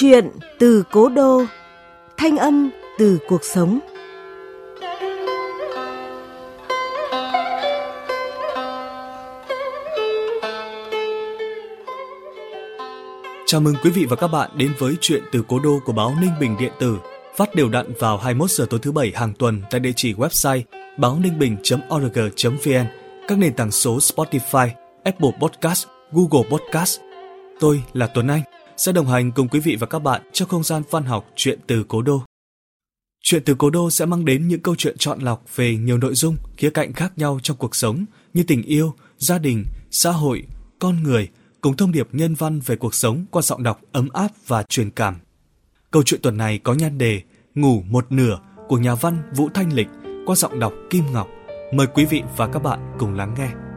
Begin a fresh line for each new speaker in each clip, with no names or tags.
Chuyện từ cố đô, thanh âm từ cuộc sống.
Chào mừng quý vị và các bạn đến với chuyện từ cố đô của báo Ninh Bình Điện tử, phát đều đặn vào 21 giờ tối thứ bảy hàng tuần tại địa chỉ website báo ninh bình.org.vn, các nền tảng số Spotify, Apple Podcast, Google Podcast. Tôi là Tuấn Anh sẽ đồng hành cùng quý vị và các bạn trong không gian văn học chuyện từ cố đô. Chuyện từ cố đô sẽ mang đến những câu chuyện chọn lọc về nhiều nội dung, khía cạnh khác nhau trong cuộc sống như tình yêu, gia đình, xã hội, con người, cùng thông điệp nhân văn về cuộc sống qua giọng đọc ấm áp và truyền cảm. Câu chuyện tuần này có nhan đề Ngủ một nửa của nhà văn Vũ Thanh Lịch qua giọng đọc Kim Ngọc. Mời quý vị và các bạn cùng lắng nghe.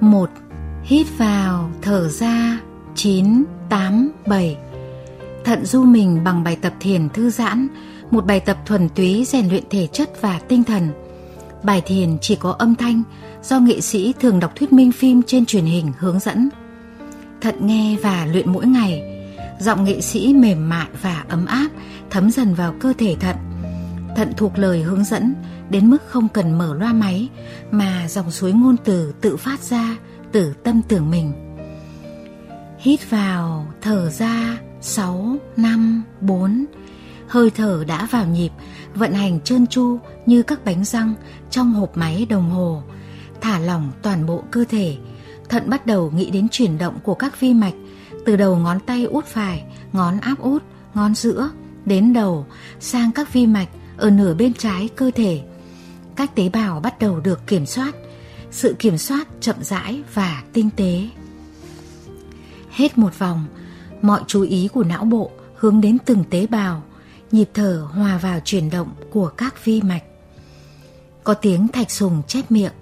Một Hít vào, thở ra, chín tám bảy Thận du mình bằng bài tập thiền thư giãn, một bài tập thuần túy rèn luyện thể chất và tinh thần. Bài thiền chỉ có âm thanh do nghệ sĩ thường đọc thuyết minh phim trên truyền hình hướng dẫn. Thận nghe và luyện mỗi ngày, giọng nghệ sĩ mềm mại và ấm áp thấm dần vào cơ thể thận. Thận thuộc lời hướng dẫn đến mức không cần mở loa máy mà dòng suối ngôn từ tự phát ra từ tâm tưởng mình. Hít vào, thở ra, 6, 5, 4. Hơi thở đã vào nhịp, vận hành trơn tru như các bánh răng trong hộp máy đồng hồ. Thả lỏng toàn bộ cơ thể, thận bắt đầu nghĩ đến chuyển động của các vi mạch từ đầu ngón tay út phải, ngón áp út, ngón giữa đến đầu sang các vi mạch ở nửa bên trái cơ thể. Các tế bào bắt đầu được kiểm soát, sự kiểm soát chậm rãi và tinh tế. Hết một vòng, mọi chú ý của não bộ hướng đến từng tế bào, nhịp thở hòa vào chuyển động của các vi mạch. Có tiếng thạch sùng chép miệng,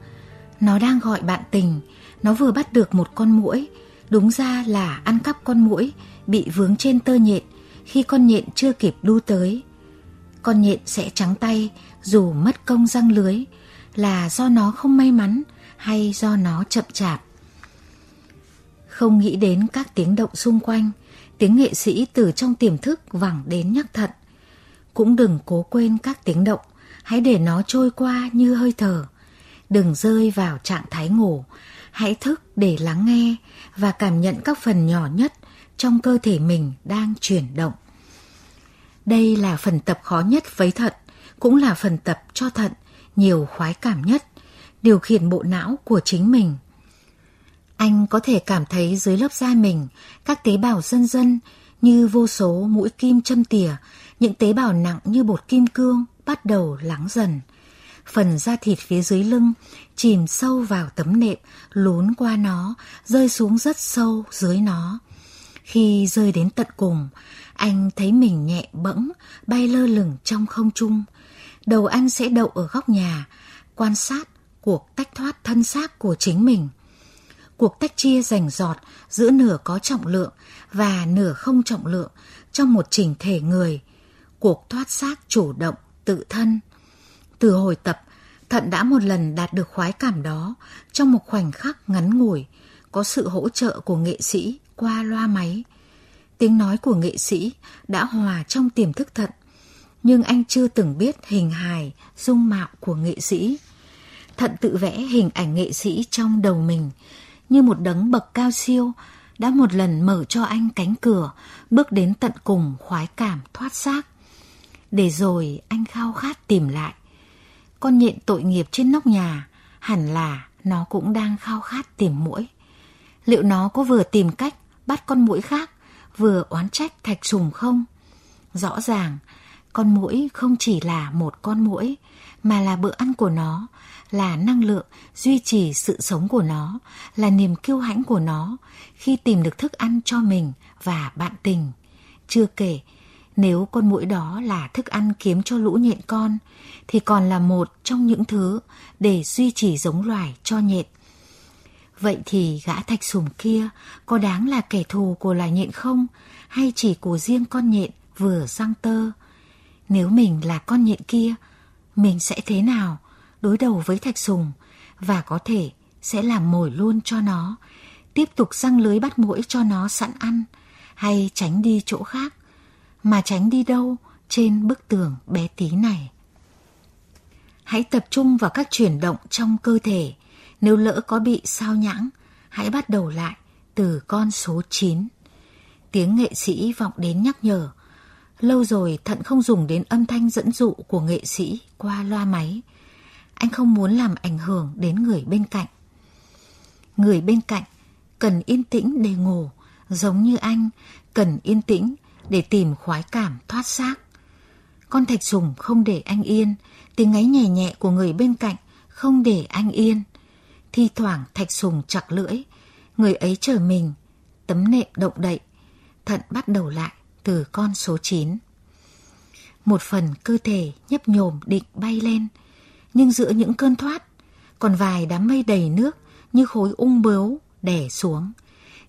nó đang gọi bạn tình, nó vừa bắt được một con muỗi, đúng ra là ăn cắp con muỗi bị vướng trên tơ nhện khi con nhện chưa kịp đu tới. Con nhện sẽ trắng tay dù mất công răng lưới là do nó không may mắn hay do nó chậm chạp. Không nghĩ đến các tiếng động xung quanh, tiếng nghệ sĩ từ trong tiềm thức vẳng đến nhắc thận. Cũng đừng cố quên các tiếng động, hãy để nó trôi qua như hơi thở. Đừng rơi vào trạng thái ngủ, hãy thức để lắng nghe và cảm nhận các phần nhỏ nhất trong cơ thể mình đang chuyển động. Đây là phần tập khó nhất với thật cũng là phần tập cho thận nhiều khoái cảm nhất, điều khiển bộ não của chính mình. Anh có thể cảm thấy dưới lớp da mình các tế bào dân dân như vô số mũi kim châm tỉa, những tế bào nặng như bột kim cương bắt đầu lắng dần. Phần da thịt phía dưới lưng chìm sâu vào tấm nệm, lún qua nó, rơi xuống rất sâu dưới nó. Khi rơi đến tận cùng, anh thấy mình nhẹ bẫng, bay lơ lửng trong không trung. Đầu anh sẽ đậu ở góc nhà, quan sát cuộc tách thoát thân xác của chính mình. Cuộc tách chia rành giọt giữa nửa có trọng lượng và nửa không trọng lượng trong một chỉnh thể người. Cuộc thoát xác chủ động, tự thân. Từ hồi tập, Thận đã một lần đạt được khoái cảm đó trong một khoảnh khắc ngắn ngủi, có sự hỗ trợ của nghệ sĩ qua loa máy. Tiếng nói của nghệ sĩ đã hòa trong tiềm thức thận, nhưng anh chưa từng biết hình hài, dung mạo của nghệ sĩ. Thận tự vẽ hình ảnh nghệ sĩ trong đầu mình, như một đấng bậc cao siêu, đã một lần mở cho anh cánh cửa, bước đến tận cùng khoái cảm thoát xác. Để rồi anh khao khát tìm lại. Con nhện tội nghiệp trên nóc nhà, hẳn là nó cũng đang khao khát tìm mũi. Liệu nó có vừa tìm cách bắt con mũi khác, vừa oán trách thạch sùng không? Rõ ràng, con muỗi không chỉ là một con muỗi mà là bữa ăn của nó, là năng lượng duy trì sự sống của nó, là niềm kiêu hãnh của nó khi tìm được thức ăn cho mình và bạn tình. Chưa kể, nếu con muỗi đó là thức ăn kiếm cho lũ nhện con, thì còn là một trong những thứ để duy trì giống loài cho nhện. Vậy thì gã thạch sùng kia có đáng là kẻ thù của loài nhện không, hay chỉ của riêng con nhện vừa răng tơ? Nếu mình là con nhện kia, mình sẽ thế nào? đối đầu với thạch sùng và có thể sẽ làm mồi luôn cho nó, tiếp tục răng lưới bắt mũi cho nó sẵn ăn hay tránh đi chỗ khác. Mà tránh đi đâu trên bức tường bé tí này. Hãy tập trung vào các chuyển động trong cơ thể. Nếu lỡ có bị sao nhãng, hãy bắt đầu lại từ con số 9. Tiếng nghệ sĩ vọng đến nhắc nhở. Lâu rồi Thận không dùng đến âm thanh dẫn dụ của nghệ sĩ qua loa máy. Anh không muốn làm ảnh hưởng đến người bên cạnh. Người bên cạnh cần yên tĩnh để ngủ, giống như anh cần yên tĩnh để tìm khoái cảm thoát xác. Con thạch sùng không để anh yên, tiếng ngáy nhẹ nhẹ của người bên cạnh không để anh yên. Thi thoảng thạch sùng chặt lưỡi, người ấy chờ mình, tấm nệm động đậy, thận bắt đầu lại từ con số 9. Một phần cơ thể nhấp nhổm định bay lên, nhưng giữa những cơn thoát, còn vài đám mây đầy nước như khối ung bướu đè xuống.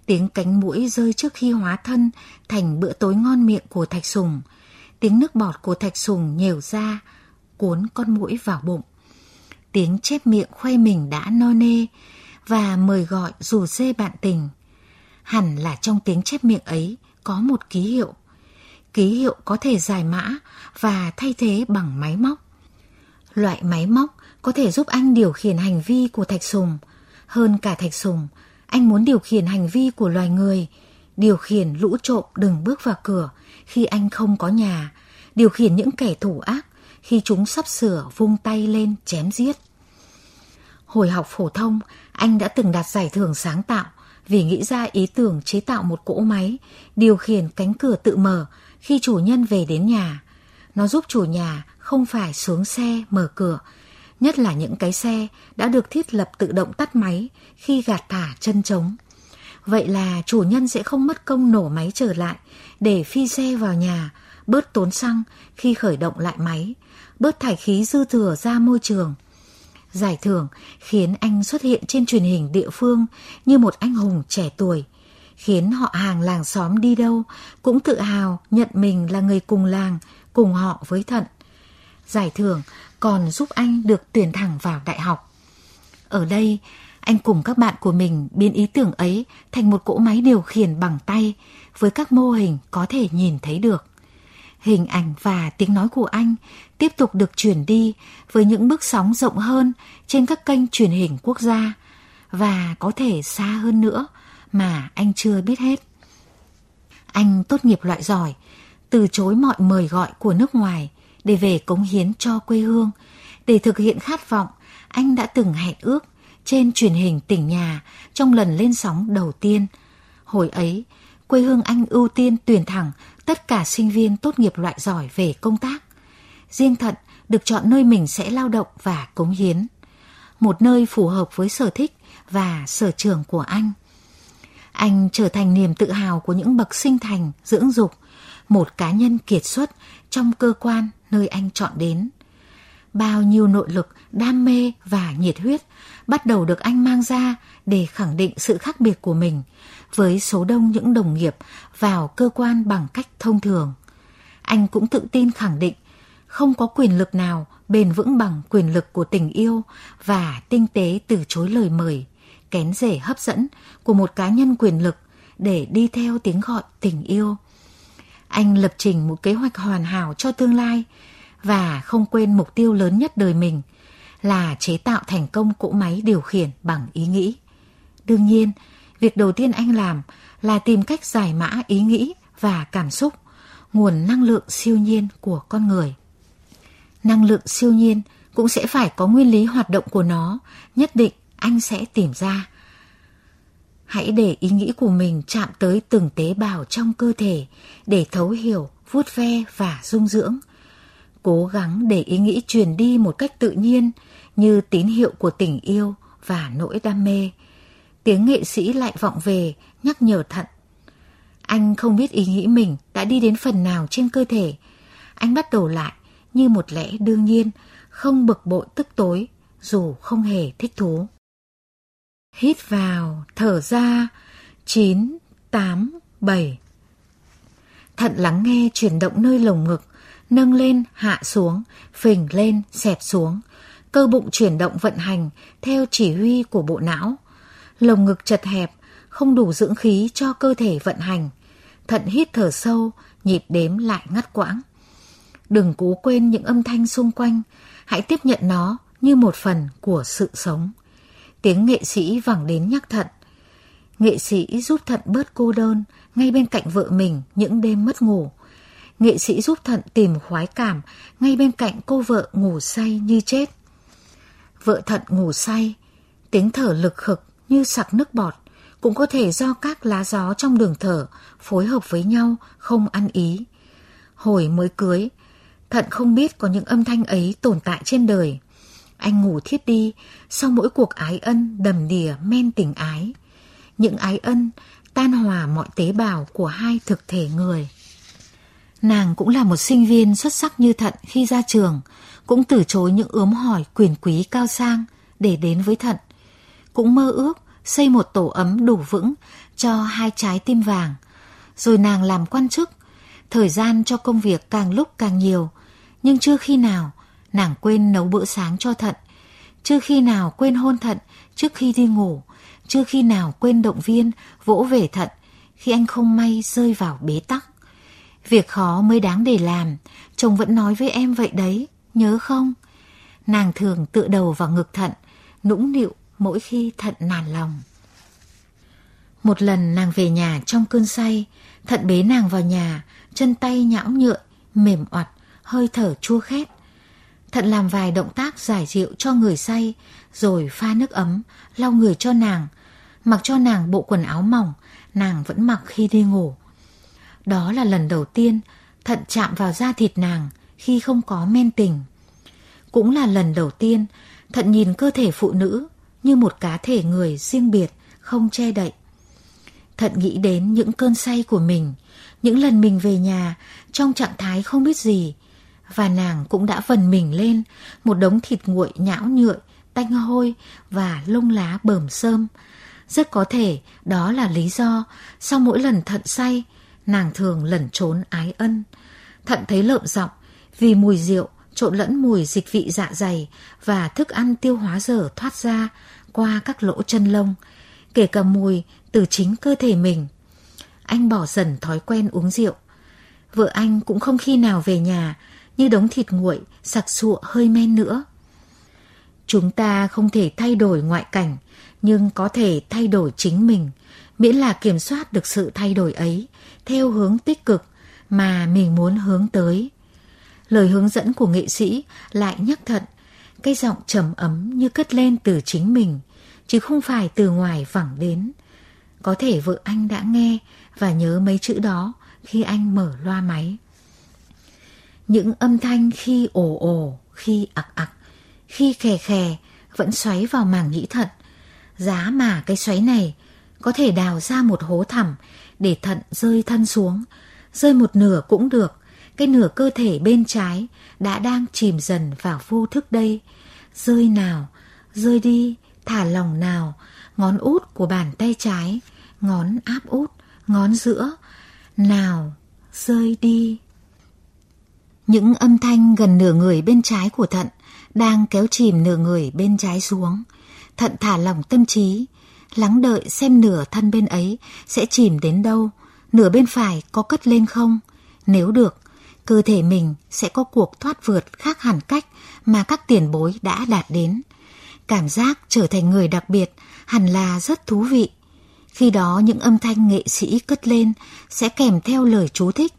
Tiếng cánh mũi rơi trước khi hóa thân thành bữa tối ngon miệng của thạch sùng. Tiếng nước bọt của thạch sùng nhều ra, cuốn con mũi vào bụng. Tiếng chép miệng khoe mình đã no nê và mời gọi dù dê bạn tình. Hẳn là trong tiếng chép miệng ấy có một ký hiệu. Ký hiệu có thể giải mã và thay thế bằng máy móc. Loại máy móc có thể giúp anh điều khiển hành vi của thạch sùng. Hơn cả thạch sùng, anh muốn điều khiển hành vi của loài người, điều khiển lũ trộm đừng bước vào cửa khi anh không có nhà, điều khiển những kẻ thủ ác khi chúng sắp sửa vung tay lên chém giết. Hồi học phổ thông, anh đã từng đạt giải thưởng sáng tạo vì nghĩ ra ý tưởng chế tạo một cỗ máy điều khiển cánh cửa tự mở khi chủ nhân về đến nhà. Nó giúp chủ nhà không phải xuống xe mở cửa, nhất là những cái xe đã được thiết lập tự động tắt máy khi gạt thả chân trống. Vậy là chủ nhân sẽ không mất công nổ máy trở lại để phi xe vào nhà, bớt tốn xăng khi khởi động lại máy, bớt thải khí dư thừa ra môi trường. Giải thưởng khiến anh xuất hiện trên truyền hình địa phương như một anh hùng trẻ tuổi, khiến họ hàng làng xóm đi đâu cũng tự hào nhận mình là người cùng làng, cùng họ với thận. Giải thưởng còn giúp anh được tuyển thẳng vào đại học. Ở đây, anh cùng các bạn của mình biến ý tưởng ấy thành một cỗ máy điều khiển bằng tay với các mô hình có thể nhìn thấy được. Hình ảnh và tiếng nói của anh tiếp tục được truyền đi với những bước sóng rộng hơn trên các kênh truyền hình quốc gia và có thể xa hơn nữa mà anh chưa biết hết. Anh tốt nghiệp loại giỏi, từ chối mọi mời gọi của nước ngoài để về cống hiến cho quê hương. Để thực hiện khát vọng, anh đã từng hẹn ước trên truyền hình tỉnh nhà trong lần lên sóng đầu tiên. Hồi ấy, quê hương anh ưu tiên tuyển thẳng tất cả sinh viên tốt nghiệp loại giỏi về công tác. Riêng Thận được chọn nơi mình sẽ lao động và cống hiến. Một nơi phù hợp với sở thích và sở trường của anh. Anh trở thành niềm tự hào của những bậc sinh thành, dưỡng dục, một cá nhân kiệt xuất trong cơ quan nơi anh chọn đến. Bao nhiêu nội lực, đam mê và nhiệt huyết bắt đầu được anh mang ra để khẳng định sự khác biệt của mình với số đông những đồng nghiệp vào cơ quan bằng cách thông thường. Anh cũng tự tin khẳng định không có quyền lực nào bền vững bằng quyền lực của tình yêu và tinh tế từ chối lời mời, kén rể hấp dẫn của một cá nhân quyền lực để đi theo tiếng gọi tình yêu. Anh lập trình một kế hoạch hoàn hảo cho tương lai và không quên mục tiêu lớn nhất đời mình là chế tạo thành công cỗ máy điều khiển bằng ý nghĩ. Đương nhiên, việc đầu tiên anh làm là tìm cách giải mã ý nghĩ và cảm xúc, nguồn năng lượng siêu nhiên của con người. Năng lượng siêu nhiên cũng sẽ phải có nguyên lý hoạt động của nó, nhất định anh sẽ tìm ra. Hãy để ý nghĩ của mình chạm tới từng tế bào trong cơ thể để thấu hiểu, vuốt ve và dung dưỡng. Cố gắng để ý nghĩ truyền đi một cách tự nhiên như tín hiệu của tình yêu và nỗi đam mê. Tiếng nghệ sĩ lại vọng về nhắc nhở thận. Anh không biết ý nghĩ mình đã đi đến phần nào trên cơ thể. Anh bắt đầu lại như một lẽ đương nhiên, không bực bội tức tối dù không hề thích thú. Hít vào, thở ra, 9, 8, 7. Thận lắng nghe chuyển động nơi lồng ngực, nâng lên, hạ xuống, phình lên, xẹp xuống. cơ bụng chuyển động vận hành theo chỉ huy của bộ não. Lồng ngực chật hẹp, không đủ dưỡng khí cho cơ thể vận hành. Thận hít thở sâu, nhịp đếm lại ngắt quãng. Đừng cố quên những âm thanh xung quanh, hãy tiếp nhận nó như một phần của sự sống. Tiếng nghệ sĩ vẳng đến nhắc thận. Nghệ sĩ giúp thận bớt cô đơn ngay bên cạnh vợ mình những đêm mất ngủ. Nghệ sĩ giúp thận tìm khoái cảm ngay bên cạnh cô vợ ngủ say như chết. Vợ thận ngủ say, tiếng thở lực khực như sặc nước bọt, cũng có thể do các lá gió trong đường thở phối hợp với nhau không ăn ý. Hồi mới cưới, thận không biết có những âm thanh ấy tồn tại trên đời. Anh ngủ thiết đi sau mỗi cuộc ái ân đầm đìa men tình ái. Những ái ân tan hòa mọi tế bào của hai thực thể người. Nàng cũng là một sinh viên xuất sắc như thận khi ra trường, cũng từ chối những ướm hỏi quyền quý cao sang để đến với thận. Cũng mơ ước xây một tổ ấm đủ vững cho hai trái tim vàng. Rồi nàng làm quan chức, thời gian cho công việc càng lúc càng nhiều, nhưng chưa khi nào nàng quên nấu bữa sáng cho thận, chưa khi nào quên hôn thận trước khi đi ngủ, chưa khi nào quên động viên vỗ về thận khi anh không may rơi vào bế tắc. Việc khó mới đáng để làm, chồng vẫn nói với em vậy đấy, nhớ không? Nàng thường tựa đầu vào ngực thận, nũng nịu mỗi khi thận nản lòng. Một lần nàng về nhà trong cơn say, thận bế nàng vào nhà, chân tay nhão nhựa, mềm oặt, hơi thở chua khét. Thận làm vài động tác giải rượu cho người say, rồi pha nước ấm, lau người cho nàng, mặc cho nàng bộ quần áo mỏng, nàng vẫn mặc khi đi ngủ. Đó là lần đầu tiên thận chạm vào da thịt nàng khi không có men tình. Cũng là lần đầu tiên thận nhìn cơ thể phụ nữ như một cá thể người riêng biệt, không che đậy. Thận nghĩ đến những cơn say của mình, những lần mình về nhà trong trạng thái không biết gì, và nàng cũng đã vần mình lên một đống thịt nguội nhão nhựa, tanh hôi và lông lá bờm sơm. Rất có thể đó là lý do sau mỗi lần thận say, nàng thường lẩn trốn ái ân. Thận thấy lợm giọng vì mùi rượu trộn lẫn mùi dịch vị dạ dày và thức ăn tiêu hóa dở thoát ra qua các lỗ chân lông, kể cả mùi từ chính cơ thể mình. Anh bỏ dần thói quen uống rượu. Vợ anh cũng không khi nào về nhà như đống thịt nguội, sặc sụa hơi men nữa. Chúng ta không thể thay đổi ngoại cảnh, nhưng có thể thay đổi chính mình, miễn là kiểm soát được sự thay đổi ấy theo hướng tích cực mà mình muốn hướng tới. Lời hướng dẫn của nghệ sĩ lại nhắc thận, cái giọng trầm ấm như cất lên từ chính mình, chứ không phải từ ngoài vẳng đến. Có thể vợ anh đã nghe và nhớ mấy chữ đó khi anh mở loa máy. Những âm thanh khi ồ ồ, khi ặc ặc, khi khè khè vẫn xoáy vào màng nhĩ thận. Giá mà cái xoáy này có thể đào ra một hố thẳm để thận rơi thân xuống, rơi một nửa cũng được. Cái nửa cơ thể bên trái đã đang chìm dần vào vô thức đây. Rơi nào, rơi đi, thả lòng nào, ngón út của bàn tay trái, ngón áp út, ngón giữa, nào, rơi đi. Những âm thanh gần nửa người bên trái của thận đang kéo chìm nửa người bên trái xuống. Thận thả lỏng tâm trí, lắng đợi xem nửa thân bên ấy sẽ chìm đến đâu, nửa bên phải có cất lên không. Nếu được, cơ thể mình sẽ có cuộc thoát vượt khác hẳn cách mà các tiền bối đã đạt đến. Cảm giác trở thành người đặc biệt hẳn là rất thú vị. Khi đó những âm thanh nghệ sĩ cất lên sẽ kèm theo lời chú thích.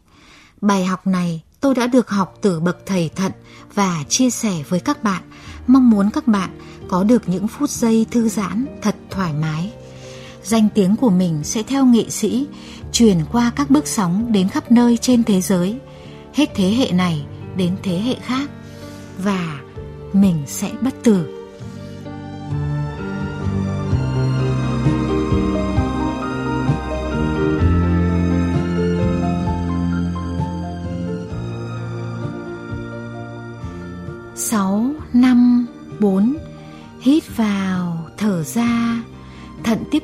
Bài học này tôi đã được học từ bậc thầy thận và chia sẻ với các bạn. Mong muốn các bạn có được những phút giây thư giãn thật thoải mái. Danh tiếng của mình sẽ theo nghệ sĩ truyền qua các bước sóng đến khắp nơi trên thế giới, hết thế hệ này đến thế hệ khác và mình sẽ bất tử.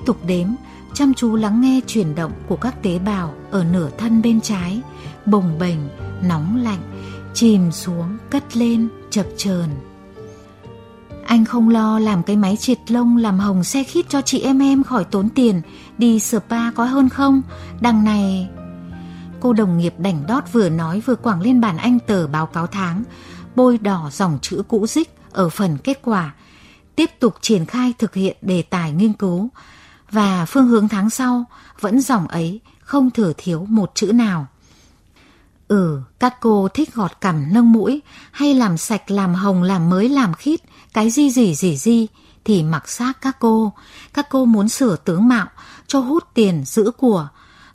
Tục đếm chăm chú lắng nghe chuyển động của các tế bào ở nửa thân bên trái bồng bềnh nóng lạnh chìm xuống cất lên chập chờn Anh không lo làm cái máy triệt lông làm hồng xe khít cho chị em em khỏi tốn tiền, đi spa có hơn không? Đằng này... Cô đồng nghiệp đảnh đót vừa nói vừa quẳng lên bàn anh tờ báo cáo tháng, bôi đỏ dòng chữ cũ dích ở phần kết quả, tiếp tục triển khai thực hiện đề tài nghiên cứu, và phương hướng tháng sau vẫn dòng ấy không thừa thiếu một chữ nào. Ừ, các cô thích gọt cằm nâng mũi hay làm sạch làm hồng làm mới làm khít, cái gì gì gì gì thì mặc xác các cô. Các cô muốn sửa tướng mạo cho hút tiền giữ của,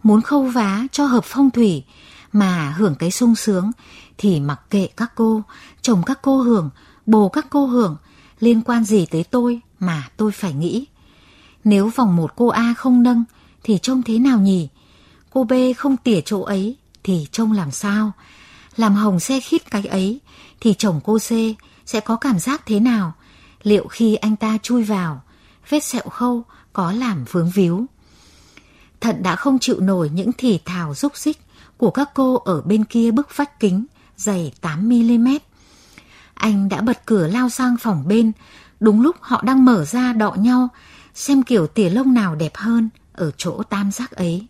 muốn khâu vá cho hợp phong thủy mà hưởng cái sung sướng thì mặc kệ các cô, chồng các cô hưởng, bồ các cô hưởng, liên quan gì tới tôi mà tôi phải nghĩ. Nếu vòng một cô A không nâng thì trông thế nào nhỉ? Cô B không tỉa chỗ ấy thì trông làm sao? Làm hồng xe khít cái ấy thì chồng cô C sẽ có cảm giác thế nào? Liệu khi anh ta chui vào, vết sẹo khâu có làm vướng víu? Thận đã không chịu nổi những thì thào rúc rích của các cô ở bên kia bức vách kính dày 8mm. Anh đã bật cửa lao sang phòng bên, đúng lúc họ đang mở ra đọ nhau, xem kiểu tỉa lông nào đẹp hơn ở chỗ tam giác ấy.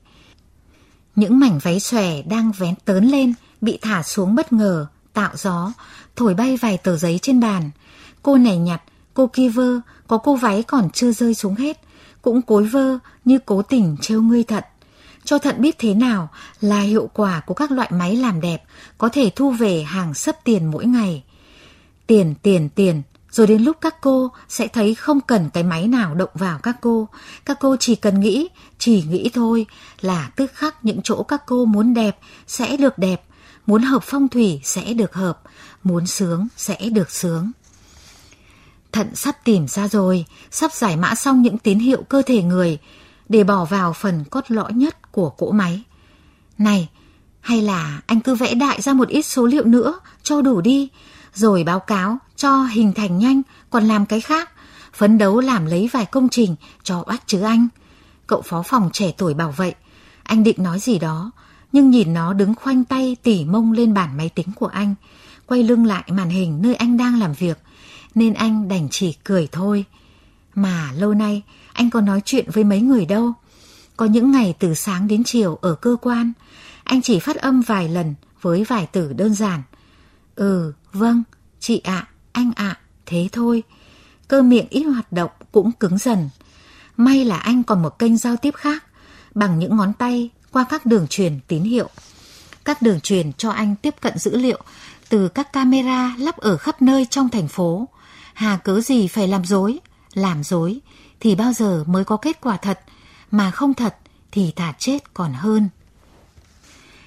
Những mảnh váy xòe đang vén tớn lên, bị thả xuống bất ngờ, tạo gió, thổi bay vài tờ giấy trên bàn. Cô này nhặt, cô kia vơ, có cô váy còn chưa rơi xuống hết, cũng cối vơ như cố tình trêu ngươi thận. Cho thận biết thế nào là hiệu quả của các loại máy làm đẹp có thể thu về hàng sấp tiền mỗi ngày. Tiền, tiền, tiền, rồi đến lúc các cô sẽ thấy không cần cái máy nào động vào các cô. Các cô chỉ cần nghĩ, chỉ nghĩ thôi là tức khắc những chỗ các cô muốn đẹp sẽ được đẹp, muốn hợp phong thủy sẽ được hợp, muốn sướng sẽ được sướng. Thận sắp tìm ra rồi, sắp giải mã xong những tín hiệu cơ thể người để bỏ vào phần cốt lõi nhất của cỗ máy. Này, hay là anh cứ vẽ đại ra một ít số liệu nữa cho đủ đi, rồi báo cáo cho hình thành nhanh, còn làm cái khác, phấn đấu làm lấy vài công trình cho oách chứ anh. Cậu phó phòng trẻ tuổi bảo vậy, anh định nói gì đó, nhưng nhìn nó đứng khoanh tay tỉ mông lên bàn máy tính của anh, quay lưng lại màn hình nơi anh đang làm việc, nên anh đành chỉ cười thôi. Mà lâu nay anh có nói chuyện với mấy người đâu. Có những ngày từ sáng đến chiều ở cơ quan, anh chỉ phát âm vài lần với vài từ đơn giản. Ừ, vâng, chị ạ, anh ạ, thế thôi. Cơ miệng ít hoạt động cũng cứng dần. May là anh còn một kênh giao tiếp khác, bằng những ngón tay qua các đường truyền tín hiệu. Các đường truyền cho anh tiếp cận dữ liệu từ các camera lắp ở khắp nơi trong thành phố. Hà cớ gì phải làm dối, làm dối thì bao giờ mới có kết quả thật, mà không thật thì thả chết còn hơn.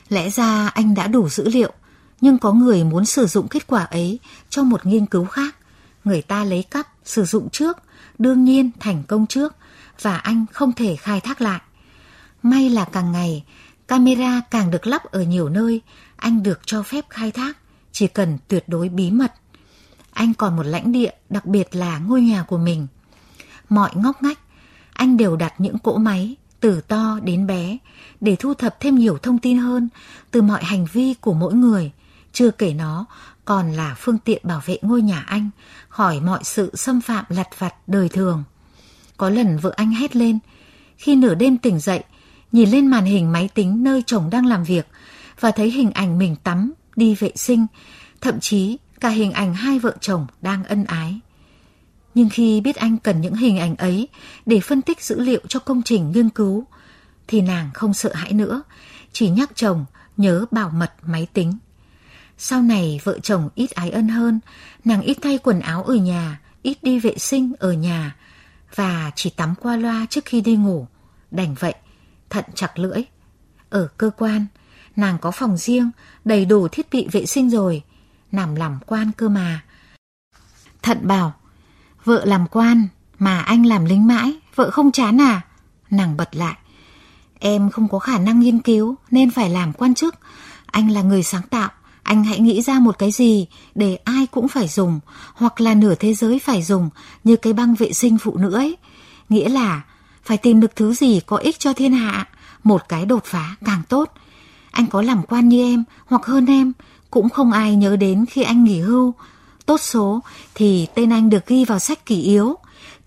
Lẽ ra anh đã đủ dữ liệu, nhưng có người muốn sử dụng kết quả ấy cho một nghiên cứu khác. Người ta lấy cắp, sử dụng trước, đương nhiên thành công trước, và anh không thể khai thác lại. May là càng ngày, camera càng được lắp ở nhiều nơi, anh được cho phép khai thác, chỉ cần tuyệt đối bí mật. Anh còn một lãnh địa, đặc biệt là ngôi nhà của mình. Mọi ngóc ngách, anh đều đặt những cỗ máy, từ to đến bé, để thu thập thêm nhiều thông tin hơn từ mọi hành vi của mỗi người. Chưa kể nó còn là phương tiện bảo vệ ngôi nhà anh khỏi mọi sự xâm phạm lặt vặt đời thường. Có lần vợ anh hét lên, khi nửa đêm tỉnh dậy, nhìn lên màn hình máy tính nơi chồng đang làm việc và thấy hình ảnh mình tắm, đi vệ sinh, thậm chí cả hình ảnh hai vợ chồng đang ân ái. Nhưng khi biết anh cần những hình ảnh ấy để phân tích dữ liệu cho công trình nghiên cứu, thì nàng không sợ hãi nữa, chỉ nhắc chồng nhớ bảo mật máy tính. Sau này vợ chồng ít ái ân hơn, nàng ít thay quần áo ở nhà, ít đi vệ sinh ở nhà và chỉ tắm qua loa trước khi đi ngủ. Đành vậy, thận chặt lưỡi. Ở cơ quan, nàng có phòng riêng, đầy đủ thiết bị vệ sinh rồi, nằm làm quan cơ mà. Thận bảo, vợ làm quan mà anh làm lính mãi, vợ không chán à? Nàng bật lại. Em không có khả năng nghiên cứu nên phải làm quan chức. Anh là người sáng tạo, anh hãy nghĩ ra một cái gì để ai cũng phải dùng hoặc là nửa thế giới phải dùng như cái băng vệ sinh phụ nữ ấy. Nghĩa là phải tìm được thứ gì có ích cho thiên hạ, một cái đột phá càng tốt. Anh có làm quan như em hoặc hơn em, cũng không ai nhớ đến khi anh nghỉ hưu. Tốt số thì tên anh được ghi vào sách kỷ yếu,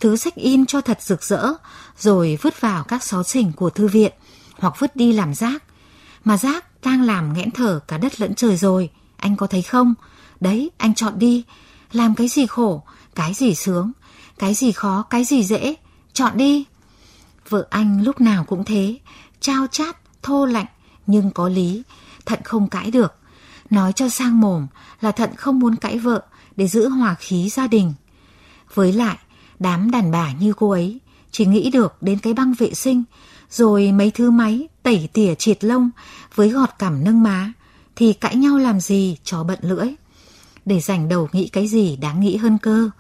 thứ sách in cho thật rực rỡ, rồi vứt vào các xó xỉnh của thư viện, hoặc vứt đi làm rác. Mà rác đang làm nghẽn thở cả đất lẫn trời rồi, anh có thấy không? Đấy, anh chọn đi. Làm cái gì khổ, cái gì sướng, cái gì khó, cái gì dễ, chọn đi. Vợ anh lúc nào cũng thế, trao chát, thô lạnh, nhưng có lý, thận không cãi được. Nói cho sang mồm là thận không muốn cãi vợ để giữ hòa khí gia đình. Với lại, đám đàn bà như cô ấy chỉ nghĩ được đến cái băng vệ sinh, rồi mấy thứ máy tẩy tỉa triệt lông với gọt cảm nâng má, thì cãi nhau làm gì cho bận lưỡi. Để dành đầu nghĩ cái gì đáng nghĩ hơn cơ.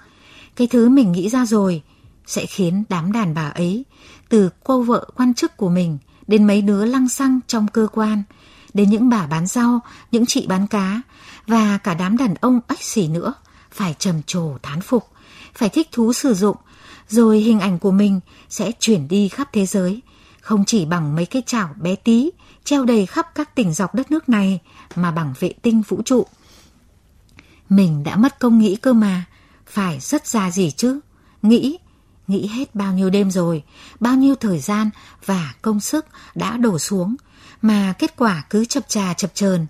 Cái thứ mình nghĩ ra rồi sẽ khiến đám đàn bà ấy, từ cô vợ quan chức của mình đến mấy đứa lăng xăng trong cơ quan, đến những bà bán rau, những chị bán cá và cả đám đàn ông ếch xỉ nữa, phải trầm trồ thán phục, phải thích thú sử dụng, rồi hình ảnh của mình sẽ chuyển đi khắp thế giới, không chỉ bằng mấy cái chảo bé tí treo đầy khắp các tỉnh dọc đất nước này mà bằng vệ tinh vũ trụ. Mình đã mất công nghĩ cơ mà, phải rất ra gì chứ? Nghĩ, nghĩ hết bao nhiêu đêm rồi, bao nhiêu thời gian và công sức đã đổ xuống, mà kết quả cứ chập trà chập chờn.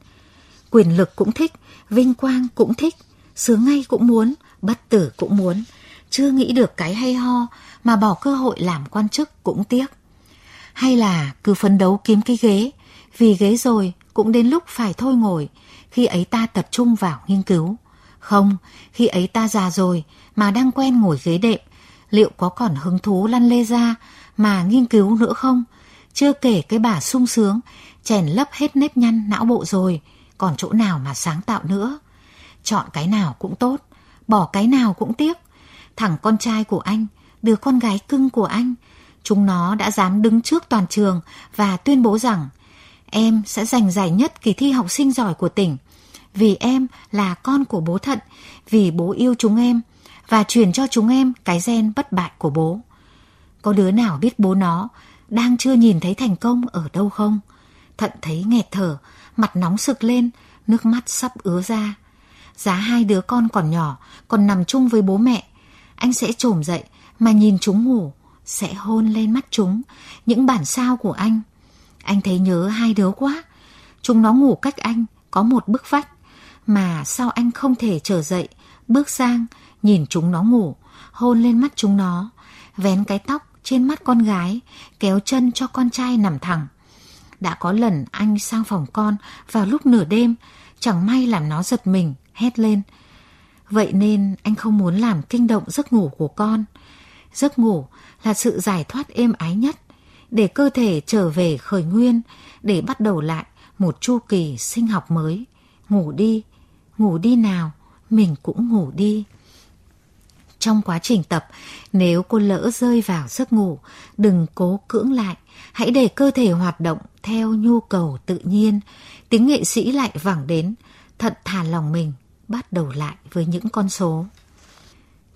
Quyền lực cũng thích, vinh quang cũng thích, sướng ngay cũng muốn, bất tử cũng muốn. Chưa nghĩ được cái hay ho mà bỏ cơ hội làm quan chức cũng tiếc. Hay là cứ phấn đấu kiếm cái ghế, vì ghế rồi cũng đến lúc phải thôi ngồi, khi ấy ta tập trung vào nghiên cứu. Không, khi ấy ta già rồi mà đang quen ngồi ghế đệm, liệu có còn hứng thú lăn lê ra mà nghiên cứu nữa không? Chưa kể cái bà sung sướng, chèn lấp hết nếp nhăn não bộ rồi, còn chỗ nào mà sáng tạo nữa. Chọn cái nào cũng tốt, bỏ cái nào cũng tiếc. Thằng con trai của anh, đứa con gái cưng của anh, chúng nó đã dám đứng trước toàn trường và tuyên bố rằng em sẽ giành giải nhất kỳ thi học sinh giỏi của tỉnh vì em là con của bố thận, vì bố yêu chúng em và truyền cho chúng em cái gen bất bại của bố. Có đứa nào biết bố nó đang chưa nhìn thấy thành công ở đâu không? Thận thấy nghẹt thở, mặt nóng sực lên, nước mắt sắp ứa ra. Giá hai đứa con còn nhỏ, còn nằm chung với bố mẹ. Anh sẽ trồm dậy mà nhìn chúng ngủ, sẽ hôn lên mắt chúng, những bản sao của anh. Anh thấy nhớ hai đứa quá. Chúng nó ngủ cách anh, có một bức vách. Mà sao anh không thể trở dậy, bước sang, nhìn chúng nó ngủ, hôn lên mắt chúng nó, vén cái tóc trên mắt con gái, kéo chân cho con trai nằm thẳng. Đã có lần anh sang phòng con vào lúc nửa đêm, chẳng may làm nó giật mình, hét lên. Vậy nên anh không muốn làm kinh động giấc ngủ của con. Giấc ngủ là sự giải thoát êm ái nhất, để cơ thể trở về khởi nguyên, để bắt đầu lại một chu kỳ sinh học mới. Ngủ đi, ngủ đi nào, mình cũng ngủ đi. Trong quá trình tập, nếu cô lỡ rơi vào giấc ngủ, đừng cố cưỡng lại, hãy để cơ thể hoạt động theo nhu cầu tự nhiên. Tiếng nghệ sĩ lại vẳng đến, thật thà lòng mình, bắt đầu lại với những con số.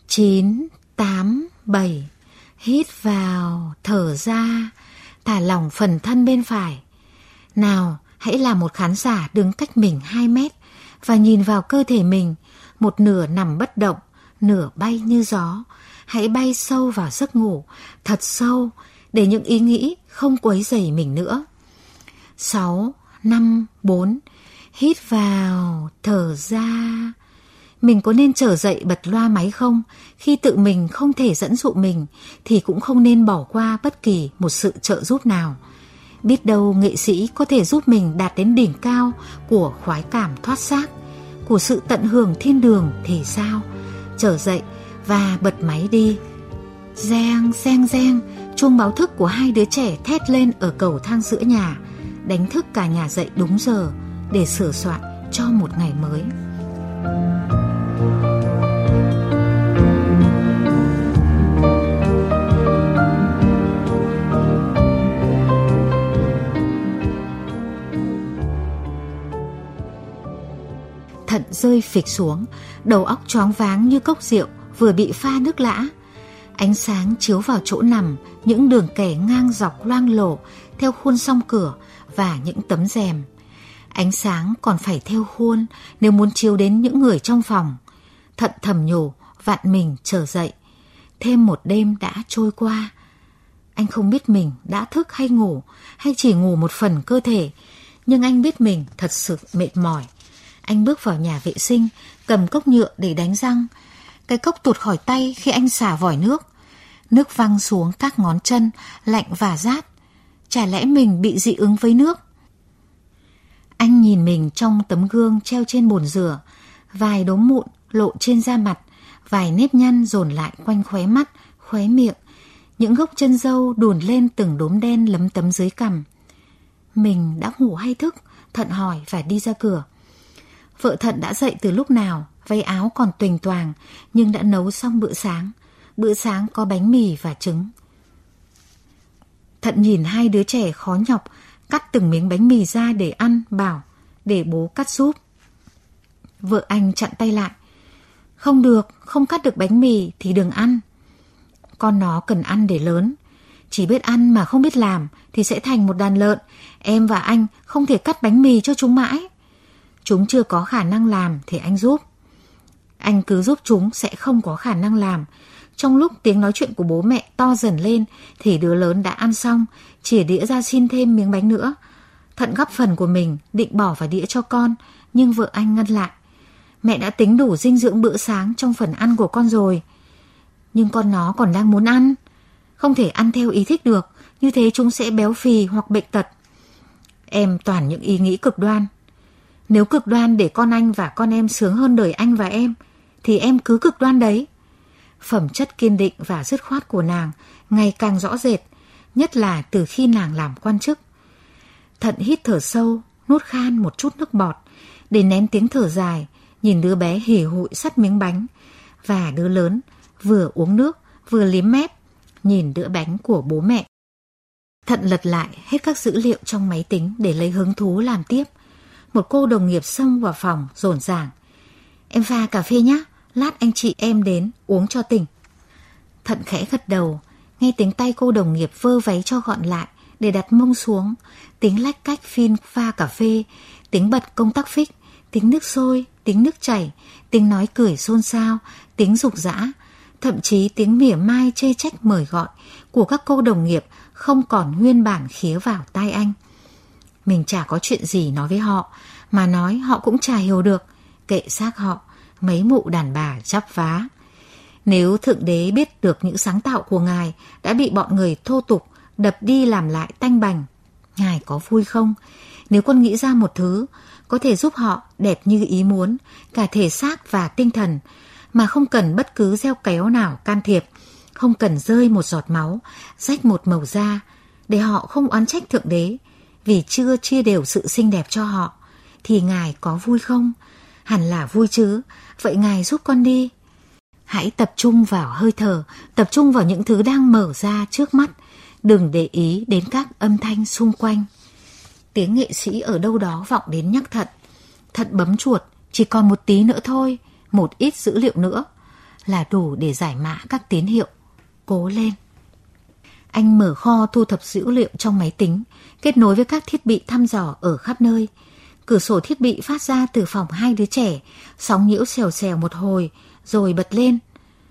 9, 8, 7, hít vào, thở ra, thả lỏng phần thân bên phải. Nào, hãy là một khán giả đứng cách mình 2 mét và nhìn vào cơ thể mình, một nửa nằm bất động, nửa bay như gió. Hãy bay sâu vào giấc ngủ, thật sâu, để những ý nghĩ không quấy rầy mình nữa. 6, 5, 4, hít vào, thở ra. Mình có nên trở dậy bật loa máy không? Khi tự mình không thể dẫn dụ mình thì cũng không nên bỏ qua bất kỳ một sự trợ giúp nào. Biết đâu nghệ sĩ có thể giúp mình đạt đến đỉnh cao của khoái cảm thoát xác, của sự tận hưởng thiên đường thì sao? Trở dậy và bật máy đi. reng reng reng chuông báo thức của hai đứa trẻ thét lên ở cầu thang giữa nhà, đánh thức cả nhà dậy đúng giờ để sửa soạn cho một ngày mới. Thận rơi phịch xuống, đầu óc choáng váng như cốc rượu vừa bị pha nước lã. Ánh sáng chiếu vào chỗ nằm, những đường kẻ ngang dọc loang lổ theo khuôn song cửa và những tấm rèm. Ánh sáng còn phải theo khuôn nếu muốn chiếu đến những người trong phòng. Thận thầm nhủ, vạn mình trở dậy. Thêm một đêm đã trôi qua. Anh không biết mình đã thức hay ngủ, hay chỉ ngủ một phần cơ thể. Nhưng anh biết mình thật sự mệt mỏi. Anh bước vào nhà vệ sinh, cầm cốc nhựa để đánh răng. Cái cốc tuột khỏi tay khi anh xả vòi nước. Nước văng xuống các ngón chân, lạnh và rát. Chả lẽ mình bị dị ứng với nước? Anh nhìn mình trong tấm gương treo trên bồn rửa, vài đốm mụn lộ trên da mặt, vài nếp nhăn dồn lại quanh khóe mắt, khóe miệng, những gốc chân dâu đùn lên từng đốm đen lấm tấm dưới cằm. Mình đã ngủ hay thức? Thận hỏi và đi ra cửa. Vợ Thận đã dậy từ lúc nào, váy áo còn tuềnh toàng, nhưng đã nấu xong bữa sáng. Bữa sáng có bánh mì và trứng. Thận nhìn hai đứa trẻ khó nhọc, cắt từng miếng bánh mì ra để ăn, bảo, để bố cắt giúp. Vợ anh chặn tay lại. Không được, không cắt được bánh mì thì đừng ăn. Con nó cần ăn để lớn. Chỉ biết ăn mà không biết làm thì sẽ thành một đàn lợn. Em và anh không thể cắt bánh mì cho chúng mãi. Chúng chưa có khả năng làm thì anh giúp. Anh cứ giúp chúng sẽ không có khả năng làm. Trong lúc tiếng nói chuyện của bố mẹ to dần lên thì đứa lớn đã ăn xong, chỉ đĩa ra xin thêm miếng bánh nữa. Thận gắp phần của mình, định bỏ vào đĩa cho con, nhưng vợ anh ngăn lại. Mẹ đã tính đủ dinh dưỡng bữa sáng trong phần ăn của con rồi. Nhưng con nó còn đang muốn ăn. Không thể ăn theo ý thích được, như thế chúng sẽ béo phì hoặc bệnh tật. Em toàn những ý nghĩ cực đoan. Nếu cực đoan để con anh và con em sướng hơn đời anh và em, thì em cứ cực đoan đấy. Phẩm chất kiên định và dứt khoát của nàng ngày càng rõ rệt, nhất là từ khi nàng làm quan chức. Thận hít thở sâu, nuốt khan một chút nước bọt, để nén tiếng thở dài, nhìn đứa bé hỉ hụi sắt miếng bánh, và đứa lớn vừa uống nước, vừa liếm mép, nhìn đứa bánh của bố mẹ. Thận lật lại hết các dữ liệu trong máy tính để lấy hứng thú làm tiếp. Một cô đồng nghiệp xông vào phòng, rồn ràng. Em pha cà phê nhé, lát anh chị em đến uống cho tỉnh. Thận khẽ gật đầu, nghe tiếng tay cô đồng nghiệp vơ váy cho gọn lại để đặt mông xuống, tiếng lách cách phin pha cà phê, tiếng bật công tắc phích, tiếng nước sôi, tiếng nước chảy, tiếng nói cười xôn xao, tiếng rục rã, thậm chí tiếng mỉa mai chê trách mời gọi của các cô đồng nghiệp không còn nguyên bản khía vào tai anh. Mình chả có chuyện gì nói với họ, mà nói họ cũng chả hiểu được, kệ xác họ, mấy mụ đàn bà chắp vá. Nếu Thượng Đế biết được những sáng tạo của Ngài đã bị bọn người thô tục đập đi làm lại tanh bành, Ngài có vui không? Nếu con nghĩ ra một thứ có thể giúp họ đẹp như ý muốn, cả thể xác và tinh thần, mà không cần bất cứ gieo kéo nào can thiệp, không cần rơi một giọt máu, rách một màu da, để họ không oán trách Thượng Đế, vì chưa chia đều sự xinh đẹp cho họ, thì Ngài có vui không? Hẳn là vui chứ, vậy Ngài giúp con đi. Hãy tập trung vào hơi thở, tập trung vào những thứ đang mở ra trước mắt, đừng để ý đến các âm thanh xung quanh. Tiếng nghệ sĩ ở đâu đó vọng đến nhắc thận. Thận bấm chuột, chỉ còn một tí nữa thôi, một ít dữ liệu nữa là đủ để giải mã các tín hiệu. Cố lên. Anh mở kho thu thập dữ liệu trong máy tính, kết nối với các thiết bị thăm dò ở khắp nơi. Cửa sổ thiết bị phát ra từ phòng hai đứa trẻ, sóng nhiễu xèo xèo một hồi, rồi bật lên.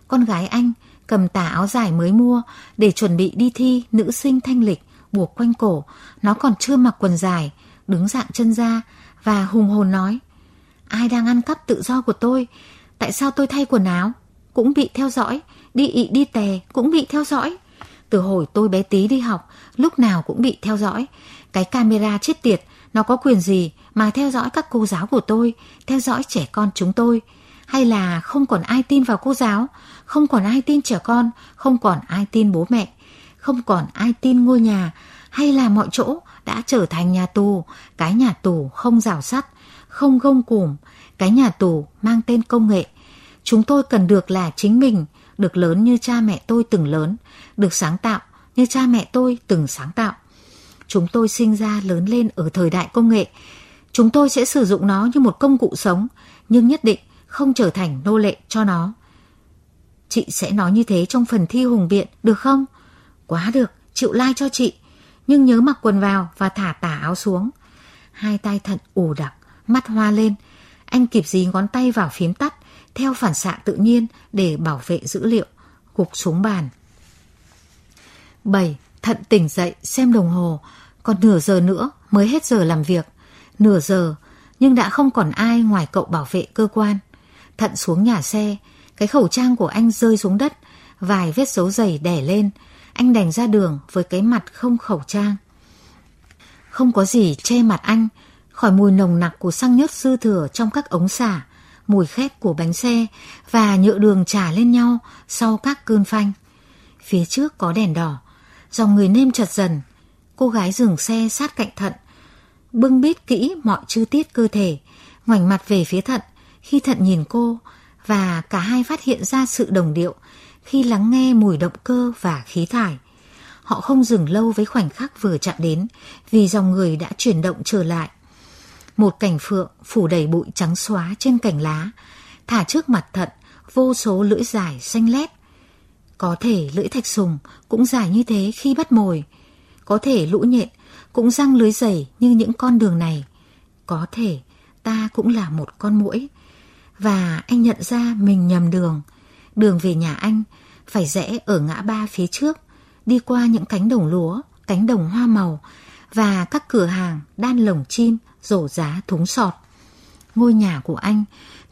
Con gái anh cầm tà áo dài mới mua để chuẩn bị đi thi nữ sinh thanh lịch, buộc quanh cổ, nó còn chưa mặc quần dài, đứng dạng chân ra và hùng hồn nói Ai đang ăn cắp tự do của tôi? Tại sao tôi thay quần áo? Cũng bị theo dõi, đi ị đi tè cũng bị theo dõi. Từ hồi tôi bé tí đi học, lúc nào cũng bị theo dõi. Cái camera chết tiệt, nó có quyền gì mà theo dõi các cô giáo của tôi, theo dõi trẻ con chúng tôi? Hay là không còn ai tin vào cô giáo, không còn ai tin trẻ con, không còn ai tin bố mẹ, không còn ai tin ngôi nhà, hay là mọi chỗ đã trở thành nhà tù, cái nhà tù không rào sắt, không gông cùm, cái nhà tù mang tên công nghệ. Chúng tôi cần được là chính mình, được lớn như cha mẹ tôi từng lớn, được sáng tạo như cha mẹ tôi từng sáng tạo. Chúng tôi sinh ra lớn lên ở thời đại công nghệ. Chúng tôi sẽ sử dụng nó như một công cụ sống, nhưng nhất định không trở thành nô lệ cho nó. Chị sẽ nói như thế trong phần thi hùng biện, được không? Quá được, chịu like cho chị. Nhưng nhớ mặc quần vào và thả tả áo xuống. Hai tay thận ù đặc, mắt hoa lên. Anh kịp dí ngón tay vào phím tắt, theo phản xạ tự nhiên để bảo vệ dữ liệu, gục xuống bàn. 7. Thận tỉnh dậy xem đồng hồ, còn nửa giờ nữa mới hết giờ làm việc. Nửa giờ, nhưng đã không còn ai ngoài cậu bảo vệ cơ quan. Thận xuống nhà xe, cái khẩu trang của anh rơi xuống đất, vài vết dấu giày đẻ lên. Anh đành ra đường với cái mặt không khẩu trang. Không có gì che mặt anh, khỏi mùi nồng nặc của xăng nhớt dư thừa trong các ống xả, mùi khét của bánh xe và nhựa đường trà lên nhau sau các cơn phanh. Phía trước có đèn đỏ, dòng người nêm chật dần. Cô gái dừng xe sát cạnh thận, bưng bít kỹ mọi chi tiết cơ thể, ngoảnh mặt về phía thận khi thận nhìn cô và cả hai phát hiện ra sự đồng điệu khi lắng nghe mùi động cơ và khí thải. Họ không dừng lâu với khoảnh khắc vừa chạm đến vì dòng người đã chuyển động trở lại. Một cảnh phượng phủ đầy bụi trắng xóa trên cành lá, thả trước mặt thận vô số lưỡi dài xanh lét. Có thể lưỡi thạch sùng cũng dài như thế khi bắt mồi. Có thể lũ nhện cũng răng lưới dày như những con đường này. Có thể ta cũng là một con muỗi. Và anh nhận ra mình nhầm đường. Đường về nhà anh phải rẽ ở ngã ba phía trước, đi qua những cánh đồng lúa, cánh đồng hoa màu và các cửa hàng đan lồng chim rổ giá thúng sọt. Ngôi nhà của anh,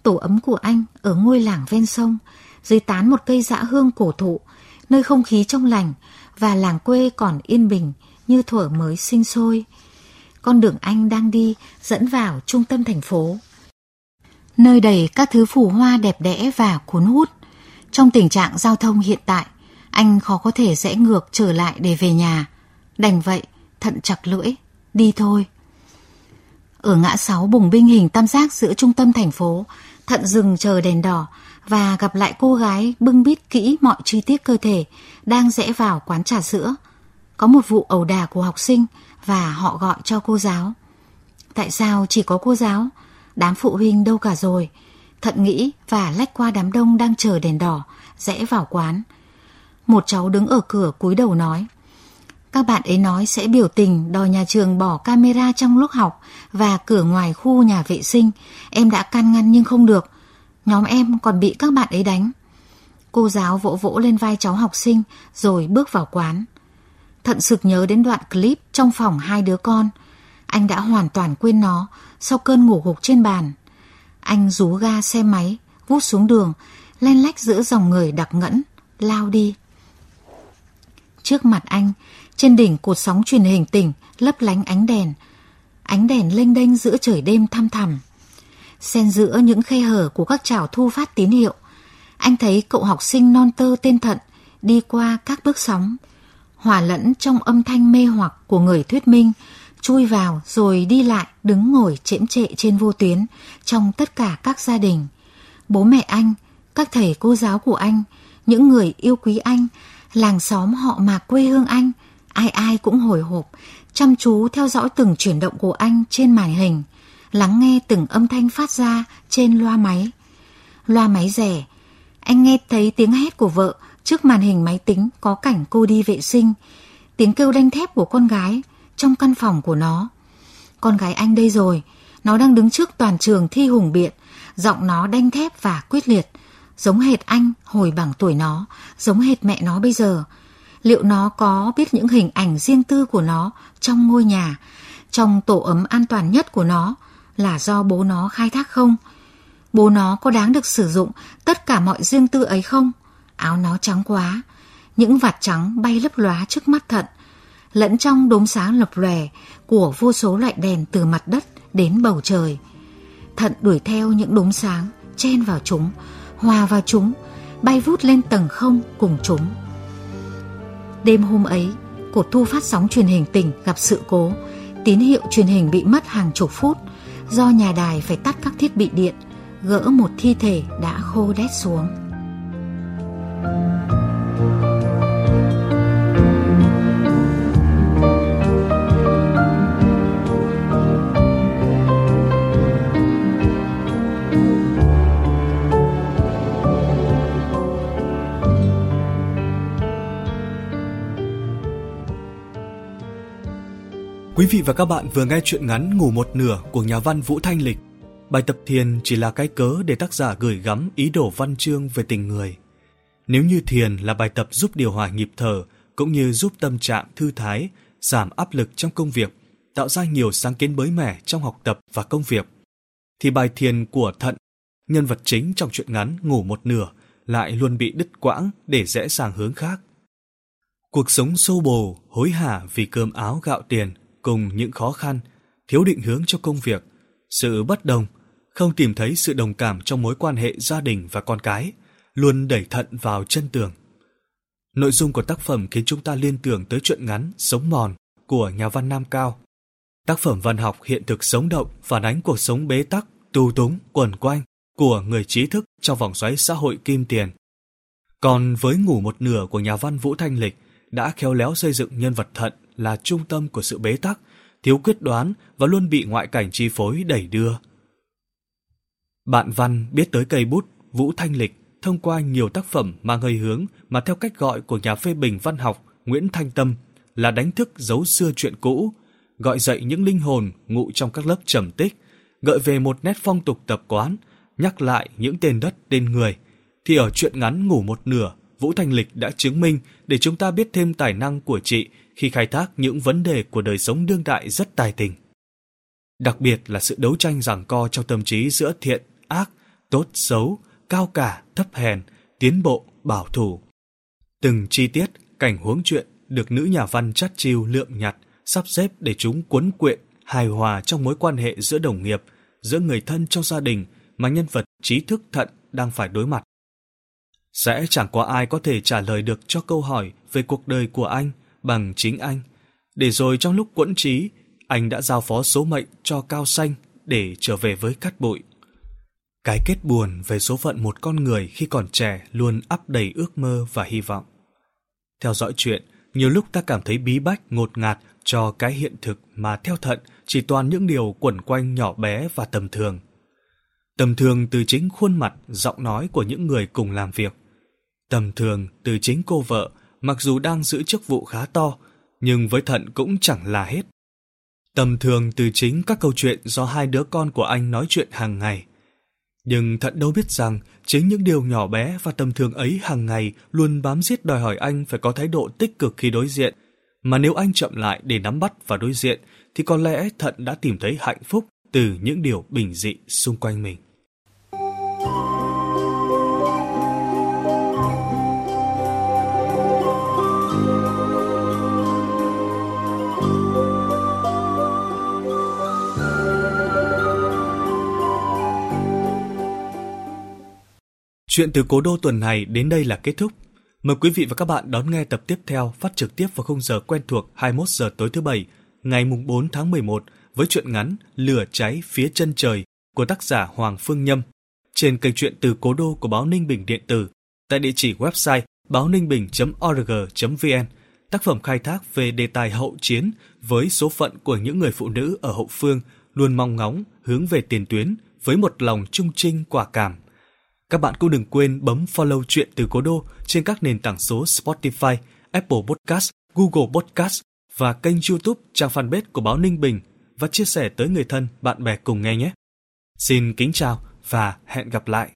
tổ ấm của anh ở ngôi làng ven sông, dưới tán một cây dã hương cổ thụ, nơi không khí trong lành và làng quê còn yên bình như thuở mới sinh sôi. Con đường anh đang đi dẫn vào trung tâm thành phố. Nơi đầy các thứ phù hoa đẹp đẽ và cuốn hút. Trong tình trạng giao thông hiện tại, anh khó có thể rẽ ngược trở lại để về nhà. Đành vậy, thận chặt lưỡi, đi thôi. Ở ngã sáu bùng binh hình tam giác giữa trung tâm thành phố, thận dừng chờ đèn đỏ và gặp lại cô gái bưng bít kỹ mọi chi tiết cơ thể đang rẽ vào quán trà sữa. Có một vụ ẩu đả của học sinh và họ gọi cho cô giáo. Tại sao chỉ có cô giáo? Đám phụ huynh đâu cả rồi? Thận nghĩ và lách qua đám đông đang chờ đèn đỏ, rẽ vào quán. Một cháu đứng ở cửa cúi đầu nói. Các bạn ấy nói sẽ biểu tình đòi nhà trường bỏ camera trong lúc học và cửa ngoài khu nhà vệ sinh. Em đã can ngăn nhưng không được. Nhóm em còn bị các bạn ấy đánh. Cô giáo vỗ vỗ lên vai cháu học sinh rồi bước vào quán. Thận sực nhớ đến đoạn clip trong phòng hai đứa con. Anh đã hoàn toàn quên nó sau cơn ngủ gục trên bàn. Anh rú ga xe máy, vút xuống đường, len lách giữa dòng người đặc ngẫn, lao đi. Trước mặt anh, trên đỉnh cột sóng truyền hình tỉnh lấp lánh ánh đèn. Ánh đèn lênh đênh giữa trời đêm thăm thẳm. Xen giữa những khe hở của các chảo thu phát tín hiệu, anh thấy cậu học sinh non tơ tên Thận đi qua các bước sóng, hòa lẫn trong âm thanh mê hoặc của người thuyết minh, chui vào rồi đi lại đứng ngồi chễm trệ trên vô tuyến trong tất cả các gia đình. Bố mẹ anh, các thầy cô giáo của anh, những người yêu quý anh, làng xóm họ mà quê hương anh, ai ai cũng hồi hộp, chăm chú theo dõi từng chuyển động của anh trên màn hình, lắng nghe từng âm thanh phát ra trên loa máy. Loa máy rẻ, anh nghe thấy tiếng hét của vợ trước màn hình máy tính có cảnh cô đi vệ sinh, tiếng kêu đanh thép của con gái trong căn phòng của nó. Con gái anh đây rồi, nó đang đứng trước toàn trường thi hùng biện, giọng nó đanh thép và quyết liệt, giống hệt anh hồi bằng tuổi nó, giống hệt mẹ nó bây giờ. Liệu nó có biết những hình ảnh riêng tư của nó trong ngôi nhà, trong tổ ấm an toàn nhất của nó là do bố nó khai thác không? Bố nó có đáng được sử dụng tất cả mọi riêng tư ấy không? Áo nó trắng quá, những vạt trắng bay lấp lóa trước mắt thận, lẫn trong đốm sáng lập lòe của vô số loại đèn từ mặt đất đến bầu trời. Thận đuổi theo những đốm sáng, chen vào chúng, hòa vào chúng, bay vút lên tầng không cùng chúng. Đêm hôm ấy, cột thu phát sóng truyền hình tỉnh gặp sự cố, tín hiệu truyền hình bị mất hàng chục phút do nhà đài phải tắt các thiết bị điện, gỡ một thi thể đã khô đét xuống.
Quý vị và các bạn vừa nghe chuyện ngắn Ngủ một nửa của nhà văn Vũ Thanh Lịch. Bài tập thiền chỉ là cái cớ để tác giả gửi gắm ý đồ văn chương về tình người. Nếu như thiền là bài tập giúp điều hòa nhịp thở cũng như giúp tâm trạng thư thái, giảm áp lực trong công việc, tạo ra nhiều sáng kiến mới mẻ trong học tập và công việc, thì bài thiền của Thận, nhân vật chính trong truyện ngắn Ngủ một nửa, lại luôn bị đứt quãng để rẽ sang hướng khác. Cuộc sống xô bồ, hối hả vì cơm áo gạo tiền cùng những khó khăn, thiếu định hướng cho công việc, sự bất đồng, không tìm thấy sự đồng cảm trong mối quan hệ gia đình và con cái, luôn đẩy thận vào chân tường. Nội dung của tác phẩm khiến chúng ta liên tưởng tới chuyện ngắn Sống mòn của nhà văn Nam Cao. Tác phẩm văn học hiện thực sống động phản ánh cuộc sống bế tắc, tù túng, quẩn quanh của người trí thức trong vòng xoáy xã hội kim tiền. Còn với ngủ một nửa của nhà văn Vũ Thanh Lịch đã khéo léo xây dựng nhân vật thận là trung tâm của sự bế tắc, thiếu quyết đoán và luôn bị ngoại cảnh chi phối đẩy đưa. Bạn văn biết tới cây bút Vũ Thanh Lịch thông qua nhiều tác phẩm mang hơi hướng mà theo cách gọi của nhà phê bình văn học Nguyễn Thanh Tâm là đánh thức dấu xưa chuyện cũ, gọi dậy những linh hồn ngụ trong các lớp trầm tích, gợi về một nét phong tục tập quán, nhắc lại những tên đất tên người, thì ở chuyện ngắn ngủ một nửa, Vũ Thanh Lịch đã chứng minh để chúng ta biết thêm tài năng của chị khi khai thác những vấn đề của đời sống đương đại rất tài tình. Đặc biệt là sự đấu tranh giằng co trong tâm trí giữa thiện, ác, tốt, xấu, cao cả, thấp hèn, tiến bộ, bảo thủ. Từng chi tiết, cảnh huống chuyện được nữ nhà văn chắt chiêu lượm nhặt, sắp xếp để chúng cuốn quyện, hài hòa trong mối quan hệ giữa đồng nghiệp, giữa người thân trong gia đình mà nhân vật trí thức thận đang phải đối mặt. Sẽ chẳng có ai có thể trả lời được cho câu hỏi về cuộc đời của anh bằng chính anh. Để rồi trong lúc quẫn trí, anh đã giao phó số mệnh cho Cao Xanh để trở về với cát bụi. Cái kết buồn về số phận một con người khi còn trẻ luôn ắp đầy ước mơ và hy vọng. Theo dõi chuyện, nhiều lúc ta cảm thấy bí bách ngột ngạt cho cái hiện thực mà theo thận chỉ toàn những điều quẩn quanh nhỏ bé và tầm thường. Tầm thường từ chính khuôn mặt, giọng nói của những người cùng làm việc. Tầm thường từ chính cô vợ, mặc dù đang giữ chức vụ khá to, nhưng với thận cũng chẳng là hết. Tầm thường từ chính các câu chuyện do hai đứa con của anh nói chuyện hàng ngày. Nhưng thận đâu biết rằng chính những điều nhỏ bé và tầm thường ấy hàng ngày luôn bám giết đòi hỏi anh phải có thái độ tích cực khi đối diện. Mà nếu anh chậm lại để nắm bắt và đối diện, thì có lẽ thận đã tìm thấy hạnh phúc từ những điều bình dị xung quanh mình. Chuyện từ cố đô tuần này đến đây là kết thúc. Mời quý vị và các bạn đón nghe tập tiếp theo phát trực tiếp vào khung giờ quen thuộc 21 giờ tối thứ bảy, ngày mùng 4 tháng 11 với truyện ngắn Lửa cháy phía chân trời của tác giả Hoàng Phương Nhâm trên kênh truyện từ cố đô của báo Ninh Bình điện tử tại địa chỉ website báo ninh bình.org.vn. Tác phẩm khai thác về đề tài hậu chiến với số phận của những người phụ nữ ở hậu phương luôn mong ngóng hướng về tiền tuyến với một lòng trung trinh quả cảm – các bạn cũng đừng quên bấm follow chuyện từ Cố Đô trên các nền tảng số Spotify, Apple Podcast, Google Podcast và kênh YouTube trang fanpage của báo Ninh Bình và chia sẻ tới người thân, bạn bè cùng nghe nhé. Xin kính chào và hẹn gặp lại.